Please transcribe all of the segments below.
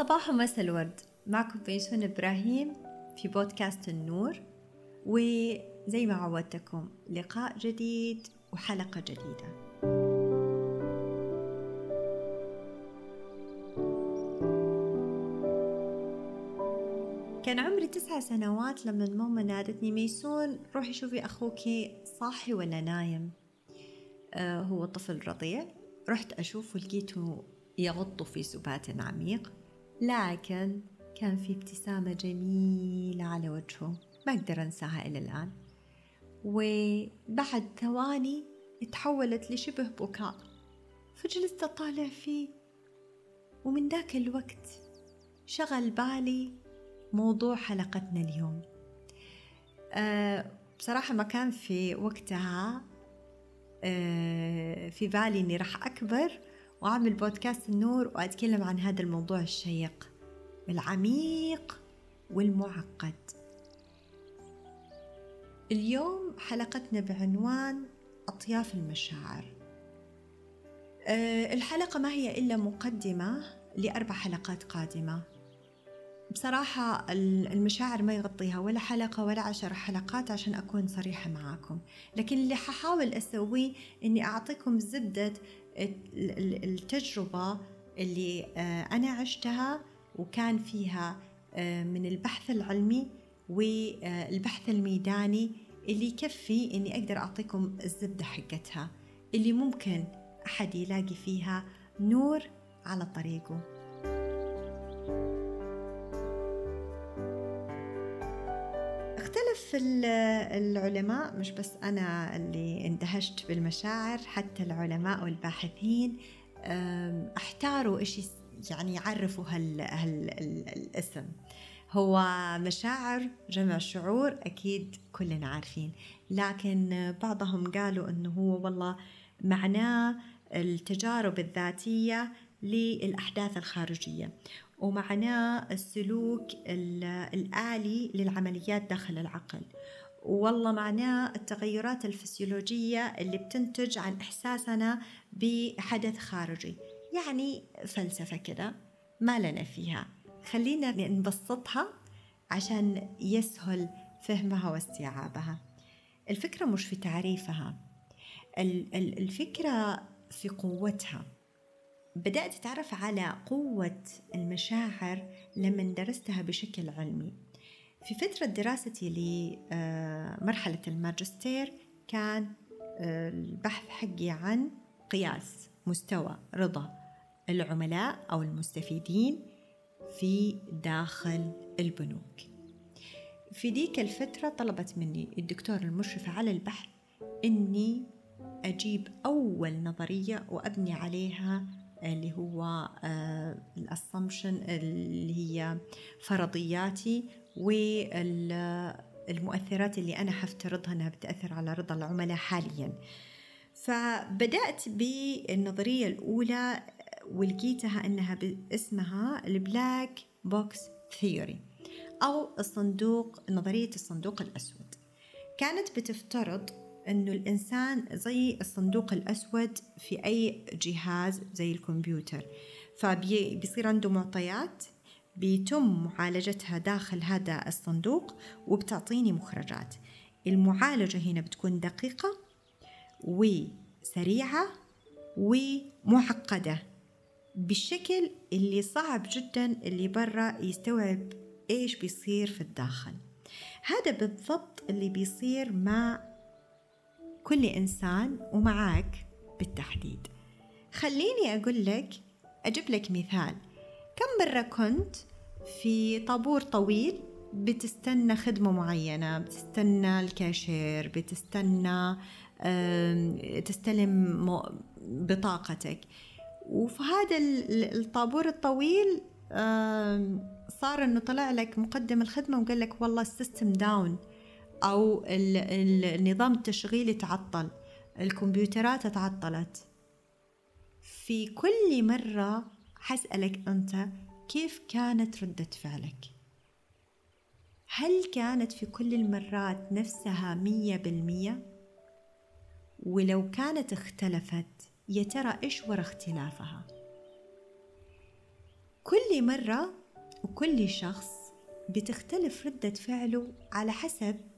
صباح ومساء الورد. معكم بيسون إبراهيم في بودكاست النور وزي ما عودتكم لقاء جديد وحلقة جديدة. كان عمري تسعة سنوات لما ماما نادتني ميسون روحي شوفي أخوكي صاحي ولا نايم. آه هو طفل رضيع. رحت أشوف ولقيته يغط في سبات عميق. لكن كان في ابتسامة جميلة على وجهه. ما أقدر أنساها إلى الآن. وبعد ثواني تحولت لشبه بكاء. فجلست أطالع فيه. ومن ذاك الوقت شغل بالي موضوع حلقتنا اليوم. أه بصراحة ما كان في وقتها أه في بالي إني راح أكبر. وأعمل بودكاست النور وأتكلم عن هذا الموضوع الشيق العميق والمعقد. اليوم حلقتنا بعنوان أطياف المشاعر. أه الحلقة ما هي إلا مقدمة لأربع حلقات قادمة. بصراحة المشاعر ما يغطيها ولا حلقة ولا عشر حلقات عشان أكون صريحة معاكم. لكن اللي ححاول أسويه أني أعطيكم زبدة التجربة اللي أنا عشتها وكان فيها من البحث العلمي والبحث الميداني اللي يكفي أني أقدر أعطيكم الزبدة حقتها اللي ممكن أحد يلاقي فيها نور على طريقه. اختلف العلماء مش بس أنا اللي اندهشت بالمشاعر حتى العلماء والباحثين احتاروا إيش يعني يعرفوا هال, هال الاسم. هو مشاعر جمع شعور أكيد كلنا عارفين. لكن بعضهم قالوا أنه هو والله معناه التجارب الذاتية للأحداث الخارجية. ومعناه السلوك الآلي للعمليات داخل العقل. والله معناه التغيرات الفسيولوجية اللي بتنتج عن إحساسنا بحدث خارجي. يعني فلسفة كده ما لنا فيها. خلينا نبسطها عشان يسهل فهمها واستيعابها. الفكرة مش في تعريفها الفكرة في قوتها. بدأت أتعرف على قوة المشاعر لما درستها بشكل علمي. في فترة دراستي لمرحلة الماجستير كان البحث حقي عن قياس مستوى رضا العملاء أو المستفيدين في داخل البنوك. في ديك الفترة طلبت مني الدكتور المشرفة على البحث إني أجيب أول نظرية وأبني عليها اللي هو ال assumption اللي هي فرضياتي والمؤثرات اللي أنا حفترضها إنها بتأثر على رضا العملاء حاليا. فبدأت بالنظرية الأولى ولقيتها إنها اسمها ال black box theory أو الصندوق نظرية الصندوق الأسود. كانت بتفترض إنه الإنسان زي الصندوق الأسود في أي جهاز زي الكمبيوتر. فبيصير عنده معطيات بيتم معالجتها داخل هذا الصندوق وبتعطيني مخرجات. المعالجة هنا بتكون دقيقة وسريعة ومعقدة بالشكل اللي صعب جدا اللي برا يستوعب إيش بيصير في الداخل. هذا بالضبط اللي بيصير مع كل إنسان ومعاك بالتحديد. خليني أقول لك أجيب لك مثال. كم مرة كنت في طابور طويل بتستنى خدمة معينة بتستنى الكاشير بتستنى تستلم بطاقتك. وفي هذا الطابور الطويل صار إنه طلع لك مقدم الخدمة وقال لك والله ال system down. أو النظام التشغيلي تعطل الكمبيوترات تعطلت. في كل مرة حسألك أنت كيف كانت ردة فعلك؟ هل كانت في كل المرات نفسها مية بالمية؟ ولو كانت اختلفت يا ترى إيش ورا اختلافها؟ كل مرة وكل شخص بتختلف ردة فعله على حسب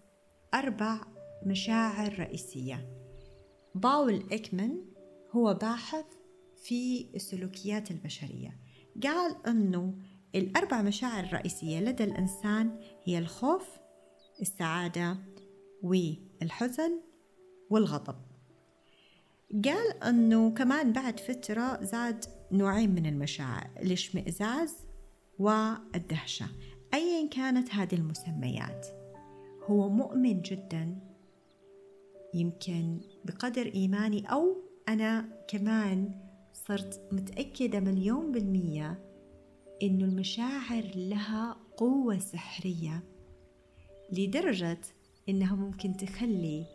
أربع مشاعر رئيسية. باول إكمان هو باحث في السلوكيات البشرية. قال أنه الأربع مشاعر الرئيسية لدى الإنسان هي الخوف السعادة والحزن والغضب. قال أنه كمان بعد فترة زاد نوعين من المشاعر الاشمئزاز والدهشة. أيا كانت هذه المسميات. هو مؤمن جدا. يمكن بقدر إيماني أو أنا كمان صرت متأكدة مليون بالمية إنه المشاعر لها قوة سحرية لدرجة إنها ممكن تخلي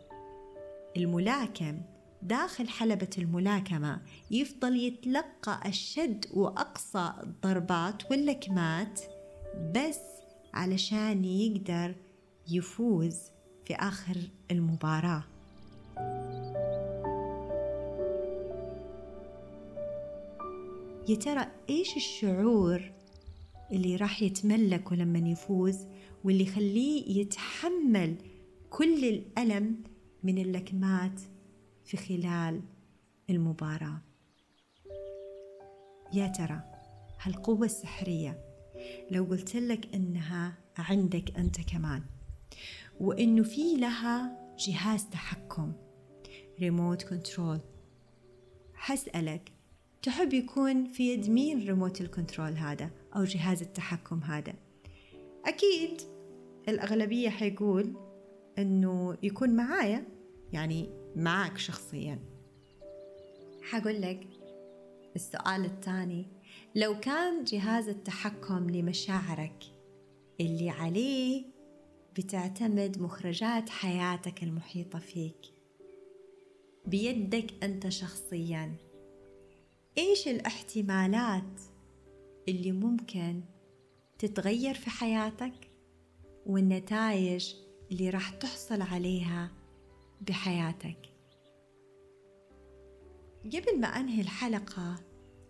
الملاكم داخل حلبة الملاكمة يفضل يتلقى أشد وأقصى الضربات واللكمات بس علشان يقدر يفوز في آخر المباراة. يا ترى إيش الشعور اللي راح يتملكه لما يفوز واللي يخليه يتحمل كل الألم من اللكمات في خلال المباراة؟ يا ترى هالقوة السحرية لو قلت لك إنها عندك أنت كمان. وإنه في لها جهاز تحكم remote control حسألك تحب يكون في يد مين remote ال control هذا أو جهاز التحكم هذا؟ أكيد الأغلبية حيقول إنه يكون معايا يعني معك شخصيا. حقول لك السؤال الثاني لو كان جهاز التحكم لمشاعرك اللي عليه بتعتمد مخرجات حياتك المحيطة فيك. بيدك أنت شخصيا. إيش الاحتمالات اللي ممكن تتغير في حياتك والنتائج اللي راح تحصل عليها بحياتك؟ قبل ما أنهي الحلقة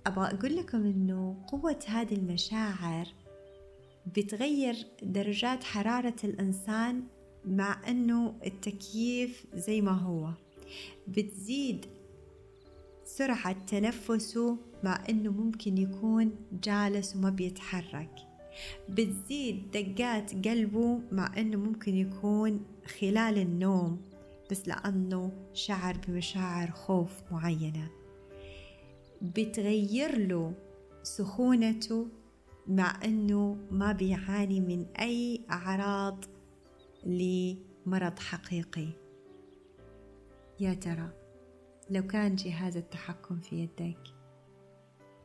أبغى أقول لكم إنه قوة هذه المشاعر بتغير درجات حرارة الإنسان مع إنه التكييف زي ما هو. بتزيد سرعة تنفسه مع إنه ممكن يكون جالس وما بيتحرك. بتزيد دقات قلبه مع إنه ممكن يكون خلال النوم بس لأنه شعر بمشاعر خوف معينة. بتغير له سخونته مع أنه ما بيعاني من أي أعراض لمرض حقيقي. يا ترى لو كان جهاز التحكم في يدك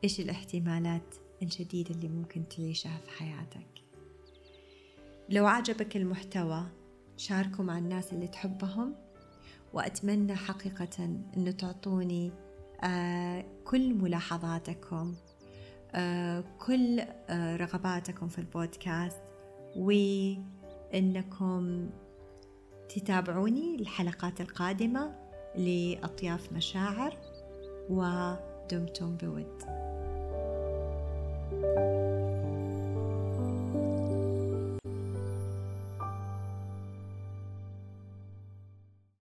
إيش الاحتمالات الجديدة اللي ممكن تعيشها في حياتك؟ لو عجبك المحتوى شاركه مع الناس اللي تحبهم وأتمنى حقيقة أنه تعطوني آه كل ملاحظاتكم. كل آه رغباتكم في البودكاست وأنكم تتابعوني الحلقات القادمة لأطياف مشاعر ودمتم بود.